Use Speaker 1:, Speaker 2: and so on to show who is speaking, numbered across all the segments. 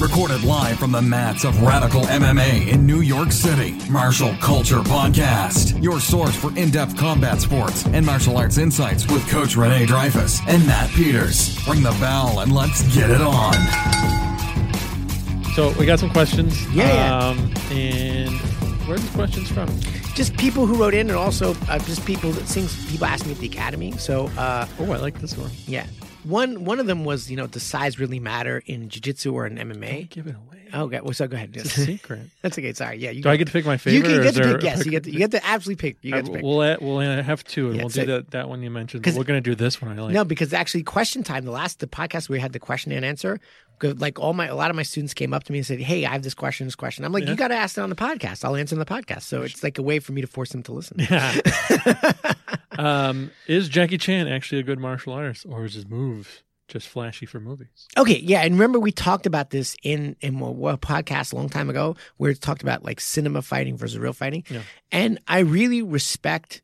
Speaker 1: Recorded live from the mats of Radical MMA in New York City. Martial Culture Podcast. Your source for in depth combat sports and martial arts insights with Coach Renee Dreyfus and Matt Peters. Ring the bell and let's get it on.
Speaker 2: So we got some questions.
Speaker 3: Yeah, yeah.
Speaker 2: Um, and where are these questions from?
Speaker 3: Just people who wrote in, and also uh, just people that things people asked me at the academy. So uh,
Speaker 2: Oh, I like this one.
Speaker 3: yeah, one one of them was you know does size really matter in jiu-jitsu or in MMA?
Speaker 2: Give it away.
Speaker 3: Oh, okay. Well, so go ahead.
Speaker 2: It's a secret.
Speaker 3: That's okay. Sorry. Yeah. You
Speaker 2: Do I get to pick my favorite? or
Speaker 3: get to pick. Yes,
Speaker 2: pick-
Speaker 3: you get to, you get to absolutely pick. You get to pick.
Speaker 2: we'll we'll have two, and
Speaker 3: Yeah,
Speaker 2: we'll do that, that one you mentioned. But we're going to do this one. I like.
Speaker 3: No, because actually, question time. The last the podcast we had the question and answer. Like all my a lot of my students came up to me and said, "Hey, I have this question, this question." I'm like,
Speaker 2: Yeah.
Speaker 3: "You got to ask it on the podcast. I'll answer in the podcast." So it's like a way for me to force them to listen.
Speaker 2: Yeah. um, is Jackie Chan actually a good martial artist, or is his moves just flashy for movies?
Speaker 3: Okay, yeah, and remember we talked about this in in a a podcast a long time ago, where it talked about like cinema fighting versus real fighting,
Speaker 2: Yeah.
Speaker 3: and I really respect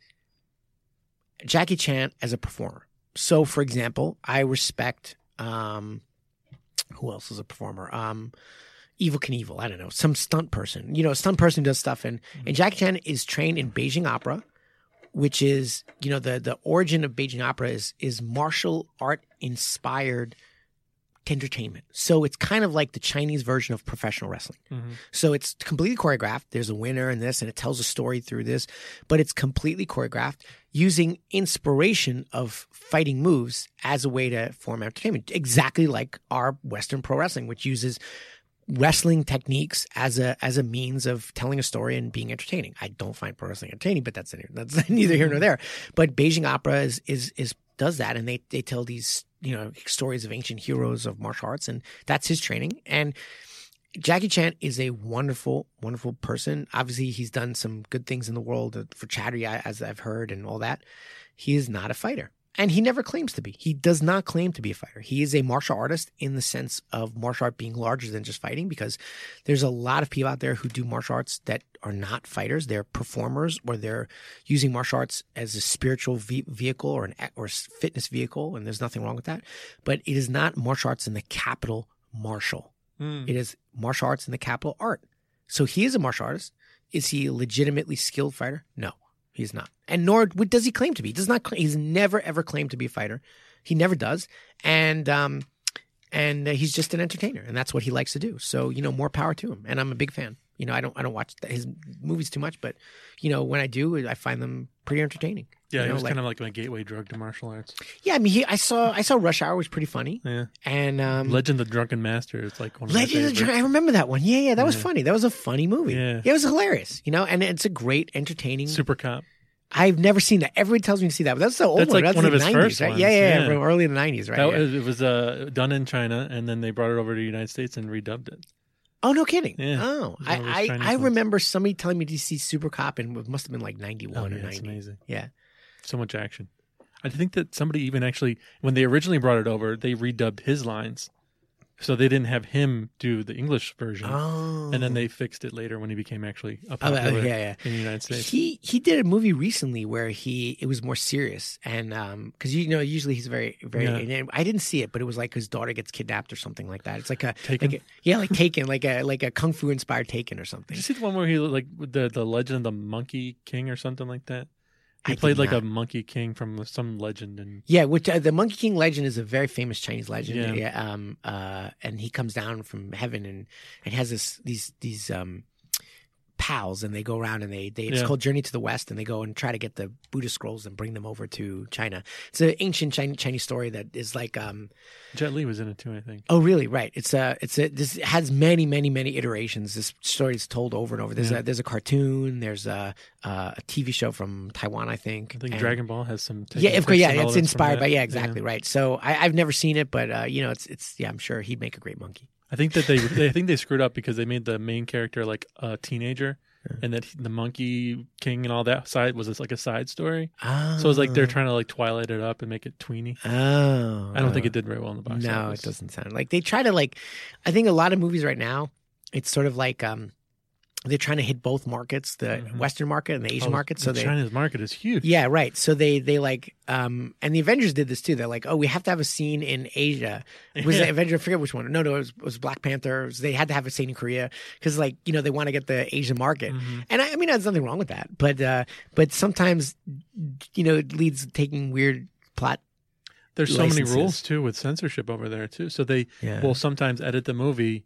Speaker 3: Jackie Chan as a performer. So, for example, I respect um, who else is a performer? Um, Evel Knievel, I don't know, some stunt person. You know, a stunt person who does stuff, and and Jackie Chan is trained in Beijing opera, which is you know the the origin of Beijing opera is is martial art inspired entertainment. So it's kind of like the Chinese version of professional wrestling.
Speaker 2: Mhm.
Speaker 3: So it's completely choreographed. There's a winner in this, and it tells a story through this, but it's completely choreographed using inspiration of fighting moves as a way to form entertainment, exactly like our Western pro wrestling, which uses wrestling techniques as a as a means of telling a story and being entertaining. I don't find pro wrestling entertaining, but that's that's neither here nor there. But Beijing opera is is is does that, and they they tell these you know stories of ancient heroes of martial arts, and that's his training. And Jackie Chan is a wonderful, wonderful person. Obviously, he's done some good things in the world uh, for charity, as I've heard, and all that. He is not a fighter. And he never claims to be. He does not claim to be a fighter. He is a martial artist in the sense of martial art being larger than just fighting, because there's a lot of people out there who do martial arts that are not fighters. They're performers, or they're using martial arts as a spiritual ve- vehicle or an or fitness vehicle, and there's nothing wrong with that. But it is not martial arts in the capital martial.
Speaker 2: Mm.
Speaker 3: It is martial arts in the capital art. So he is a martial artist. Is he a legitimately skilled fighter? No, he's not. And nor does he claim to be. He does not. He's never ever claimed to be a fighter. He never does. And um, and he's just an entertainer, and that's what he likes to do. So you know, more power to him. And I'm a big fan. You know, I don't I don't watch his movies too much, but you know, when I do, I find them pretty entertaining.
Speaker 2: Yeah,
Speaker 3: you
Speaker 2: it
Speaker 3: know,
Speaker 2: was
Speaker 3: like-
Speaker 2: kind of like my gateway drug to martial arts.
Speaker 3: Yeah, I mean, he, I saw I saw Rush Hour was pretty funny,
Speaker 2: Yeah.
Speaker 3: and um,
Speaker 2: Legend of the Drunken Master is like one of
Speaker 3: Legend of the
Speaker 2: favorites.
Speaker 3: I remember that one. Yeah, yeah, that was funny. That was a funny movie.
Speaker 2: Yeah.
Speaker 3: it was hilarious. You know, and it's a great, entertaining.
Speaker 2: Super Cop.
Speaker 3: I've never seen that. Everybody tells me to see that, but that's the old
Speaker 2: That's
Speaker 3: one.
Speaker 2: like
Speaker 3: that's
Speaker 2: one of his
Speaker 3: 90s,
Speaker 2: first
Speaker 3: right?
Speaker 2: ones,
Speaker 3: Yeah, yeah, yeah,
Speaker 2: yeah.
Speaker 3: from early in the nineties, right?
Speaker 2: That
Speaker 3: yeah.
Speaker 2: it was uh, done in China, and then they brought it over to the United States and redubbed it.
Speaker 3: Oh, no kidding.
Speaker 2: Yeah.
Speaker 3: Oh,
Speaker 2: It was one of those
Speaker 3: I, I, I remember somebody telling me to see Super Cop, and it must have been like ninety
Speaker 2: Oh,
Speaker 3: one
Speaker 2: yeah,
Speaker 3: or ninety.
Speaker 2: amazing.
Speaker 3: Yeah.
Speaker 2: So much action. I think that somebody even actually, when they originally brought it over, they redubbed his lines, so they didn't have him do the English version,
Speaker 3: Oh,
Speaker 2: and then they fixed it later when he became actually a
Speaker 3: Oh,
Speaker 2: popular
Speaker 3: yeah, yeah.
Speaker 2: in the United States.
Speaker 3: He he did a movie recently where he it was more serious and um because you know usually he's very very
Speaker 2: Yeah.
Speaker 3: I didn't see it but it was like his daughter gets kidnapped or something like that. It's like a
Speaker 2: Taken?
Speaker 3: like a, yeah like Taken like a like a kung fu inspired Taken or something.
Speaker 2: Did you see the one where he like the the Legend of the Monkey King or something like that? He
Speaker 3: I
Speaker 2: played like
Speaker 3: not.
Speaker 2: a monkey king from some legend, and
Speaker 3: Yeah, which uh, the Monkey King legend is a very famous Chinese legend.
Speaker 2: Yeah.
Speaker 3: Yeah. um, uh, and he comes down from heaven and and has this these these um pals and they go around and they, they it's
Speaker 2: Yeah.
Speaker 3: called Journey to the West and they go and try to get the Buddhist scrolls and bring them over to China. It's an ancient Chinese, Chinese story that is like um
Speaker 2: Jet Li was in it too. I think.
Speaker 3: oh really right it's a it's a this has many many many iterations. This story is told over and over. There's
Speaker 2: Yeah.
Speaker 3: a there's a cartoon. There's a uh, a TV show from Taiwan I think.
Speaker 2: I think
Speaker 3: and-
Speaker 2: Dragon Ball has some.
Speaker 3: yeah, of course. Yeah, it's inspired by yeah, exactly right. So I, I've never seen it, but uh, you know, it's it's yeah, I'm sure he'd make a great monkey.
Speaker 2: I think that they, they I think they screwed up because they made the main character like a teenager, and that he- the Monkey King and all that side was just like a side story.
Speaker 3: Oh,
Speaker 2: So it's like they're trying to like Twilight it up and make it tweeny.
Speaker 3: Oh,
Speaker 2: I don't think it did very well in the box
Speaker 3: No,
Speaker 2: office.
Speaker 3: it doesn't sound like they try to like. I think a lot of movies right now, it's sort of like um, they're trying to hit both markets, the Western market and the Asian
Speaker 2: Oh,
Speaker 3: market. So
Speaker 2: the
Speaker 3: they
Speaker 2: China's market is huge.
Speaker 3: yeah, right. So they they like um and the Avengers did this too. They're like, oh, we have to have a scene in Asia. Was
Speaker 2: Yeah.
Speaker 3: the Avenger? I forget which one. No, no, it was, it was Black Panther. It was- they had to have a scene in Korea because like you know they want to get the Asian market.
Speaker 2: Mm-hmm.
Speaker 3: And I, I mean, there's nothing wrong with that. But uh but sometimes you know it leads to taking weird plot.
Speaker 2: There's so many rules too with censorship over there too. So they
Speaker 3: Yeah.
Speaker 2: will sometimes edit the movie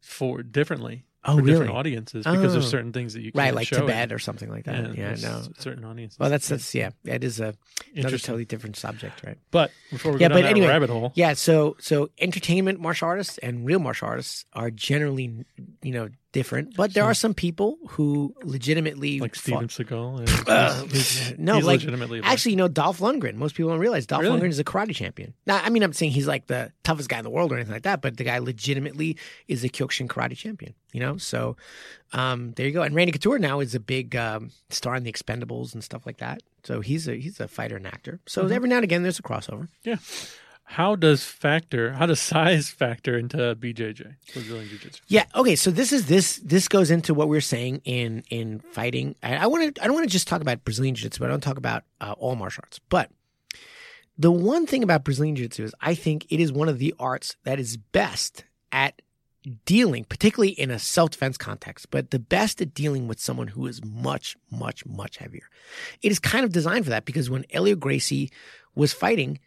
Speaker 2: for differently
Speaker 3: Oh,
Speaker 2: for different
Speaker 3: really?
Speaker 2: audiences because
Speaker 3: Oh.
Speaker 2: there's certain things that you
Speaker 3: Right, like
Speaker 2: show
Speaker 3: Tibet
Speaker 2: it.
Speaker 3: or something like that. Yeah,
Speaker 2: there's
Speaker 3: no.
Speaker 2: certain audiences.
Speaker 3: Well, that's that's yeah, it is a another totally different subject, right?
Speaker 2: But before we
Speaker 3: Yeah,
Speaker 2: go down
Speaker 3: but
Speaker 2: that
Speaker 3: anyway,
Speaker 2: rabbit hole,
Speaker 3: Yeah, so so entertainment martial artists and real martial artists are generally you know different, but there are some people who legitimately
Speaker 2: like
Speaker 3: fought-
Speaker 2: Steven Seagal, and
Speaker 3: Uh,
Speaker 2: he's, he's,
Speaker 3: no,
Speaker 2: he's
Speaker 3: like
Speaker 2: legitimately
Speaker 3: actually, you know, Dolph Lundgren. Most people don't realize Dolph
Speaker 2: Really?
Speaker 3: Lundgren is a karate champion. Now, I mean, I'm saying he's like the toughest guy in the world or anything like that, but the guy legitimately is a Kyokushin karate champion. You know, so um, there you go. And Randy Couture now is a big um, star in the Expendables and stuff like that. So he's a he's a fighter and actor. So
Speaker 2: Mm-hmm.
Speaker 3: every now and again, there's a crossover.
Speaker 2: yeah. How does factor? How does size factor into BJJ Brazilian Jiu Jitsu?
Speaker 3: Yeah. Okay. So this is this this goes into what we are saying in in fighting. I, want to I don't want to just talk about Brazilian jiu-jitsu, but I to talk about uh, all martial arts. But the one thing about Brazilian jiu-jitsu is I think it is one of the arts that is best at dealing, particularly in a self-defense context, but the best at dealing with someone who is much, much, much heavier. It is kind of designed for that because when Helio Gracie was fighting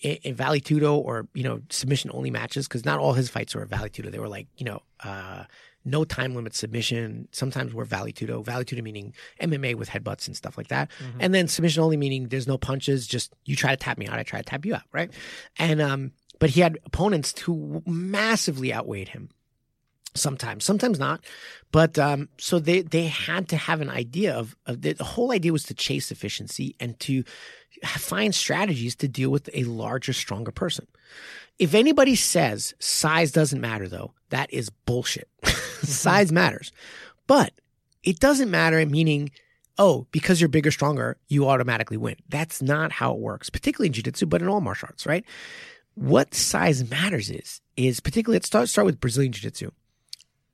Speaker 3: in, Vale Tudo or, you know, submission only matches, because not all his fights were Vale Tudo. They were like, you know, uh, no time limit submission. Sometimes were Vale Tudo. Vale Tudo meaning MMA with headbutts and stuff like that. And then submission only meaning there's no punches. Just you try to tap me out. I try to tap you out. Right. And, um, but he had opponents who massively outweighed him sometimes sometimes not. But um so they they had to have an idea of, of the, the whole idea was to chase efficiency and to find strategies to deal with a larger stronger person. If anybody says size doesn't matter though that is bullshit. Size matters. But it doesn't matter meaning oh because you're bigger stronger you automatically win. That's not how it works particularly in jiu-jitsu but in all martial arts right? What size matters is is particularly let's start start with brazilian jiu-jitsu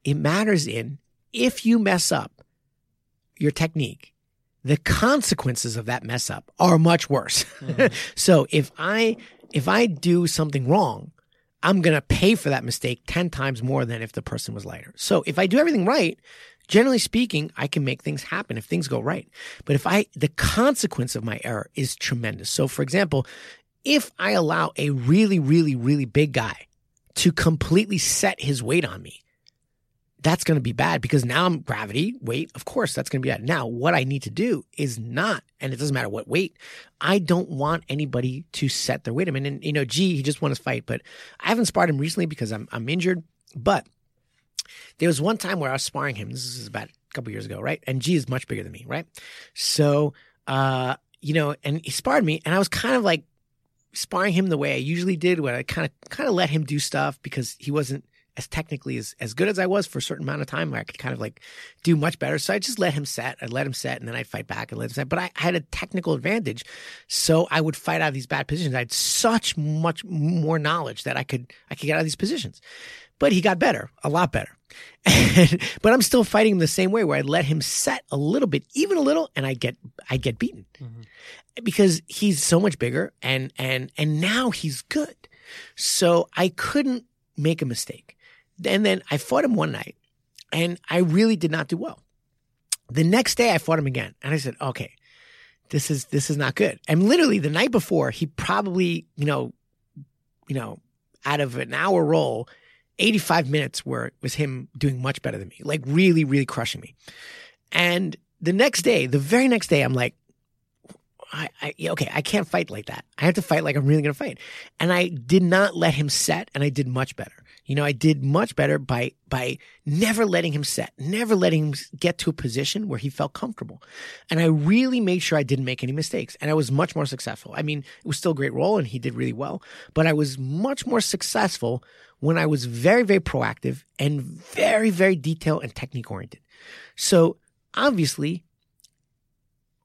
Speaker 3: it matters in if you mess up your technique, the consequences of that mess up are much worse. Mm-hmm. so if I if I do something wrong, I'm going to pay for that mistake 10 times more than if the person was lighter. So if I do everything right, generally speaking, I can make things happen if things go right. But if I the consequence of my error is tremendous. So for example, if I allow a really really really big guy to completely set his weight on me, that's going to be bad because now I'm gravity, weight. Of course, that's going to be bad. Now, what I need to do is not, and it doesn't matter what weight. I don't want anybody to set their weight. I mean, and, you know, gee, he just won his fight, but I haven't sparred him recently because I'm I'm injured. But there was one time where I was sparring him. This is about a couple years ago, right? And G is much bigger than me, right? So, uh, you know, and he sparred me, and I was kind of like sparring him the way I usually did, where I kind of kind of let him do stuff because he wasn't as technically as, as good as I was for a certain amount of time where I could kind of like do much better. So I just let him set. I'd let him set and then I'd fight back and let him set. But I, I had a technical advantage. So I would fight out of these bad positions. I had such much more knowledge that I could I could get out of these positions. But he got better, a lot better. but I'm still fighting him the same way where I let him set a little bit, even a little, and I get I get beaten. Mm-hmm. Because he's so much bigger and and and now he's good. So I couldn't make a mistake. And then I fought him one night and I really did not do well. The next day I fought him again and I said, okay, this is, this is not good. And literally the night before he probably, you know, you know, out of an hour roll, 85 minutes were, was him doing much better than me, like really, really crushing me. And the next day, the very next day, I'm like, I, I okay, I can't fight like that. I have to fight like I'm really gonna fight. And I did not let him set, and I did much better. You know, I did much better by by never letting him set, never letting him get to a position where he felt comfortable. And I really made sure I didn't make any mistakes. And I was much more successful. I mean, it was still a great roll and he did really well, but I was much more successful when I was very, very proactive and very, very detail and technique oriented. So obviously,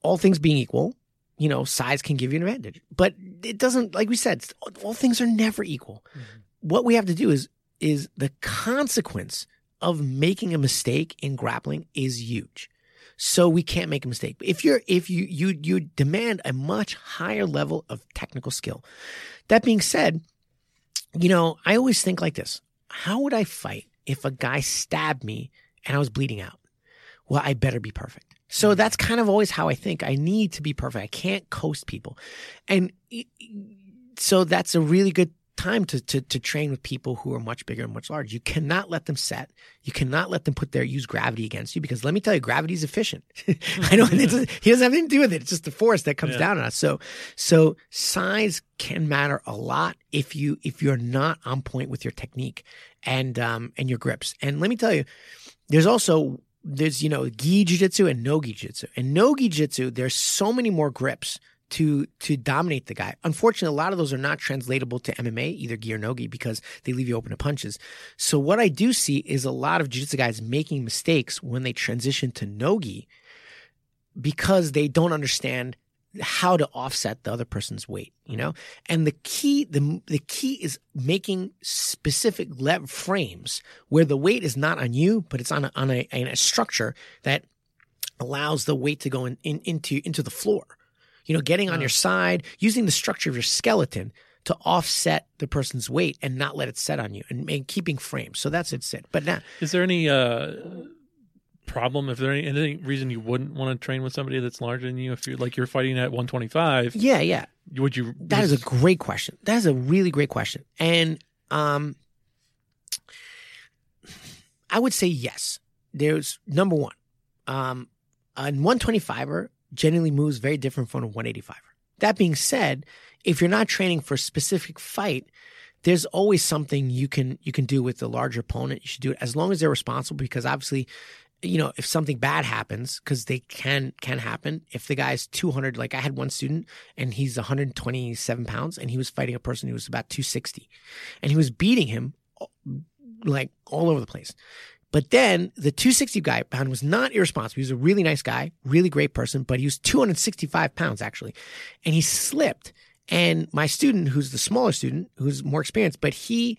Speaker 3: all things being equal, you know, size can give you an advantage, but it doesn't, like we said, all things are never equal. Mm-hmm. What we have to do is, is the consequence of making a mistake in grappling is huge. So we can't make a mistake. If you're if you you you demand a much higher level of technical skill. That being said, you know, I always think like this. How would I fight if a guy stabbed me and I was bleeding out? Well, I better be perfect. So mm. that's kind of always how I think. I need to be perfect. I can't coast people. And so that's a really good time to, to, to train with people who are much bigger and much larger. You cannot let them set. You cannot let them put their use gravity against you because let me tell you, gravity is efficient. I know he doesn't have anything to do with it. It's just the force that comes yeah. down on us. So, so size can matter a lot if you, if you're not on point with your technique and, um, and your grips. And let me tell you, there's also, there's, you know, gi jiu-jitsu and no gi jiu-jitsu. And no gi jiu-jitsu, there's so many more grips to to dominate the guy. Unfortunately, a lot of those are not translatable to MMA, either gi or no gi, because they leave you open to punches. So what I do see is a lot of jiu-jitsu guys making mistakes when they transition to no gi because they don't understand how to offset the other person's weight, you know? And the key, the, the key is making specific le- frames where the weight is not on you, but it's on a, on a, a structure that allows the weight to go in, in, into, into the floor you know, getting on your side, using the structure of your skeleton to offset the person's weight and not let it set on you and, and keeping frame. So that's it's it. But now,
Speaker 2: is there any uh, problem? If there any, any reason you wouldn't want to train with somebody that's larger than you, if you're like you're fighting at 125,
Speaker 3: yeah, yeah,
Speaker 2: would you?
Speaker 3: That is a great question. That is a really great question, and um, I would say yes. There's number one, um, on 125er, generally moves very different from a 185er. That being said, if you're not training for a specific fight, there's always something you can you can do with the larger opponent. You should do it as long as they're responsible because obviously, you know, if something bad happens, because they can can happen. If the guy's 200, like I had one student and he's 127 pounds and he was fighting a person who was about 260, and he was beating him like all over the place. But then the 260 guy pound was not irresponsible. He was a really nice guy, really great person, but he was 265 pounds actually. And he slipped. And my student, who's the smaller student, who's more experienced, but he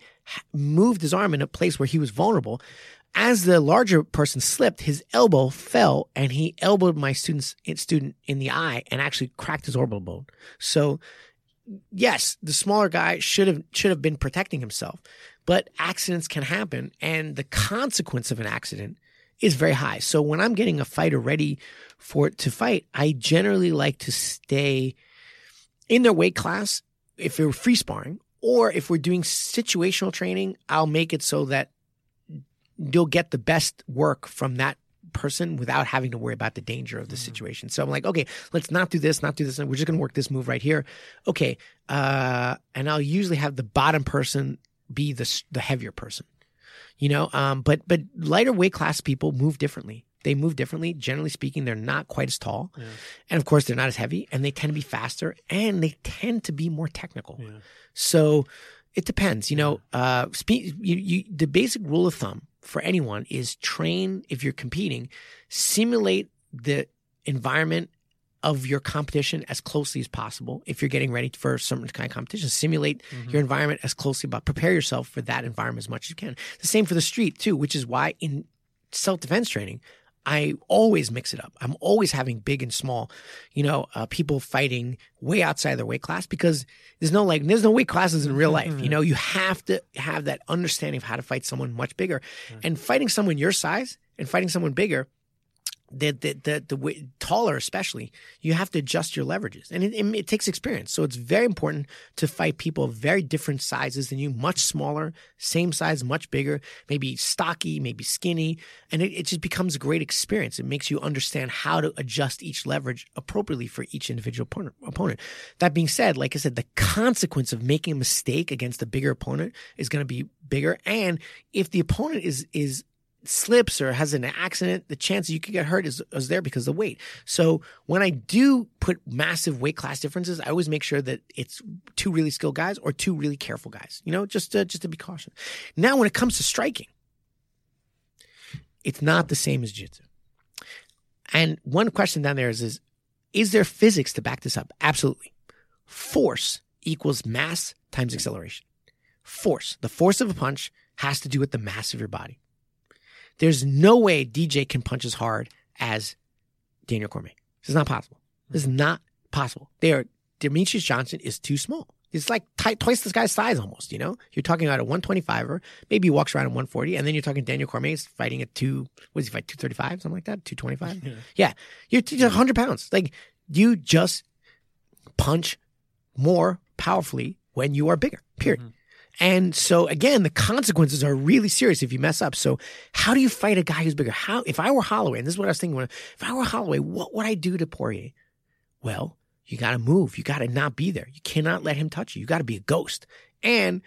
Speaker 3: moved his arm in a place where he was vulnerable. As the larger person slipped, his elbow fell and he elbowed my student's student in the eye and actually cracked his orbital bone. So yes, the smaller guy should have should have been protecting himself, but accidents can happen, and the consequence of an accident is very high. So when I'm getting a fighter ready for to fight, I generally like to stay in their weight class if we're free sparring, or if we're doing situational training, I'll make it so that you'll get the best work from that person without having to worry about the danger of the mm-hmm. situation. So I'm like, okay, let's not do this, not do this. We're just going to work this move right here. Okay. Uh, and I'll usually have the bottom person be the, the heavier person, you know? Um, but, but lighter weight class people move differently. They move differently. Generally speaking, they're not quite as tall. Yeah. And of course, they're not as heavy and they tend to be faster and they tend to be more technical. Yeah. So it depends, you know, uh, spe- you, you, the basic rule of thumb for anyone is train if you're competing, simulate the environment of your competition as closely as possible. If you're getting ready for some kind of competition, simulate mm-hmm. your environment as closely, but prepare yourself for that environment as much as you can. The same for the street too, which is why in self defense training, I always mix it up. I'm always having big and small, you know, uh, people fighting way outside their weight class because there's no like, there's no weight classes in real life. You know, you have to have that understanding of how to fight someone much bigger and fighting someone your size and fighting someone bigger the the the, the way, taller especially you have to adjust your leverages. And it, it, it, takes experience. So it's very important to fight people of very different sizes than you much smaller same size much bigger maybe stocky maybe skinny. And it, it just becomes a great experience. It makes you understand how to adjust each leverage appropriately for each individual opponent opponent. That being said like i said the consequence of making a mistake against a bigger opponent is going to be bigger. And if the opponent is is slips or has an accident, the chance you could get hurt is, is there because of the weight. So when I do put massive weight class differences, I always make sure that it's two really skilled guys or two really careful guys, you know, just to, just to be cautious. Now, when it comes to striking, it's not the same as jiu-jitsu. And one question down there is, is, is there physics to back this up? Absolutely. Force equals mass times acceleration. Force, the force of a punch has to do with the mass of your body. There's no way DJ can punch as hard as Daniel Cormier. This is not possible. This is mm-hmm. not possible. They are Demetrious Johnson is too small. It's like t- twice this guy's size almost, you know? You're talking about a 125er, maybe he walks around at 140, and then you're talking Daniel Cormier is fighting at two, what does he fight, 235, something like that? 225?
Speaker 2: Yeah.
Speaker 3: Yeah. You're, you're 100 pounds. Like, you just punch more powerfully when you are bigger, period. Mm-hmm. And so again, the consequences are really serious if you mess up. So how do you fight a guy who's bigger? How, if I were Holloway, and this is what I was thinking, if I were Holloway, what would I do to Poirier? Well, you got to move. You got to not be there. You cannot let him touch you. You got to be a ghost. And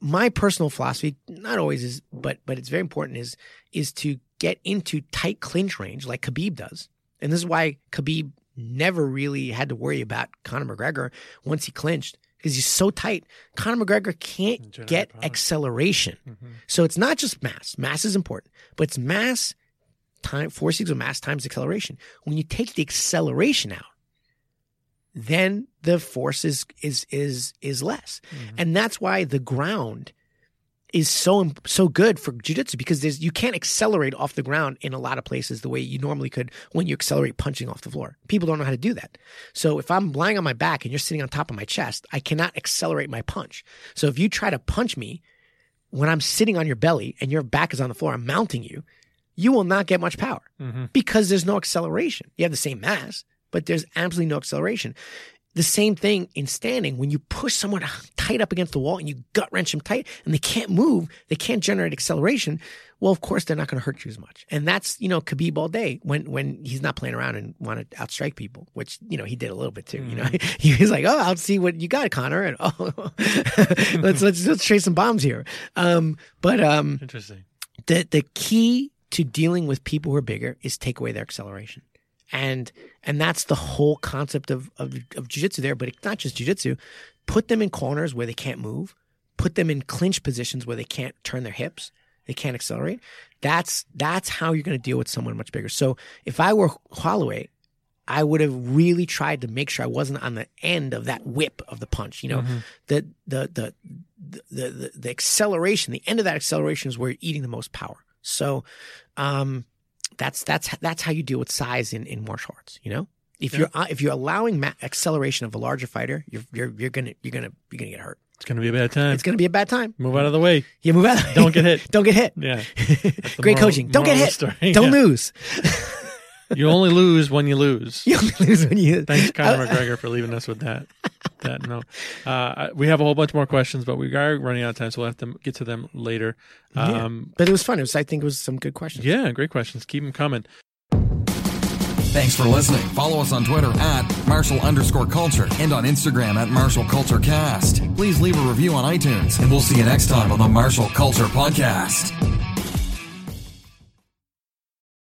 Speaker 3: my personal philosophy, not always is, but but it's very important is is to get into tight clinch range like Khabib does. And this is why Khabib never really had to worry about Conor McGregor once he clinched because he's so tight. Conor McGregor can't
Speaker 2: Generate
Speaker 3: get
Speaker 2: power.
Speaker 3: acceleration. Mm-hmm. So it's not just mass. Mass is important, but it's mass time force equals mass times acceleration. When you take the acceleration out, then the force is is is is less, mm-hmm. and that's why the ground is so so good for jiu-jitsu because there's you can't accelerate off the ground in a lot of places the way you normally could when you accelerate punching off the floor. People don't know how to do that. So if I'm lying on my back and you're sitting on top of my chest, I cannot accelerate my punch. So if you try to punch me when I'm sitting on your belly and your back is on the floor, I'm mounting you, you will not get much power mm-hmm. because there's no acceleration. You have the same mass, but there's absolutely no acceleration. The same thing in standing when you push someone tight up against the wall and you gut wrench them tight and they can't move, they can't generate acceleration. Well, of course, they're not going to hurt you as much. And that's, you know, Khabib all day when, when he's not playing around and want to outstrike people, which, you know, he did a little bit too. You know, he was like, oh, I'll see what you got, Conor. And oh, let's, let's, let's trade some bombs here. Um, but, um,
Speaker 2: Interesting.
Speaker 3: the the key to dealing with people who are bigger is take away their acceleration. And and that's the whole concept of of, of jiu-jitsu there, but it's not just jiu-jitsu. Put them in corners where they can't move, put them in clinch positions where they can't turn their hips, they can't accelerate. That's that's how you're going to deal with someone much bigger. So if I were Holloway, I would have really tried to make sure I wasn't on the end of that whip of the punch. You know, the, the, the the the the acceleration, the end of that acceleration is where you're eating the most power. So, um, that's that's that's how you deal with size in, in martial arts. You know, if you're uh, if you're allowing ma- acceleration of a larger fighter, you're you're you're gonna you're gonna you're gonna get hurt.
Speaker 2: It's to be a bad time.
Speaker 3: It's gonna be a bad time.
Speaker 2: Move out of the way.
Speaker 3: You move out.
Speaker 2: Don't get hit.
Speaker 3: Don't get hit.
Speaker 2: Yeah.
Speaker 3: Great
Speaker 2: moral-
Speaker 3: coaching. Don't get hit.
Speaker 2: story.
Speaker 3: Don't
Speaker 2: Yeah.
Speaker 3: lose.
Speaker 2: You only lose when you lose.
Speaker 3: You only lose when you.
Speaker 2: Thanks, Conor McGregor, for leaving us with that. That note. Uh, we have a whole bunch more questions, but we are running out of time, so we'll have to get to them later.
Speaker 3: Yeah.
Speaker 2: Um,
Speaker 3: But it was fun. It was. I think it was some good questions.
Speaker 2: yeah, great questions. Keep them coming.
Speaker 1: Thanks for listening. Follow us on Twitter at Martial underscore culture and on Instagram at Martial Culture Cast. Please leave a review on iTunes and we'll see you next time on the Martial Culture Podcast.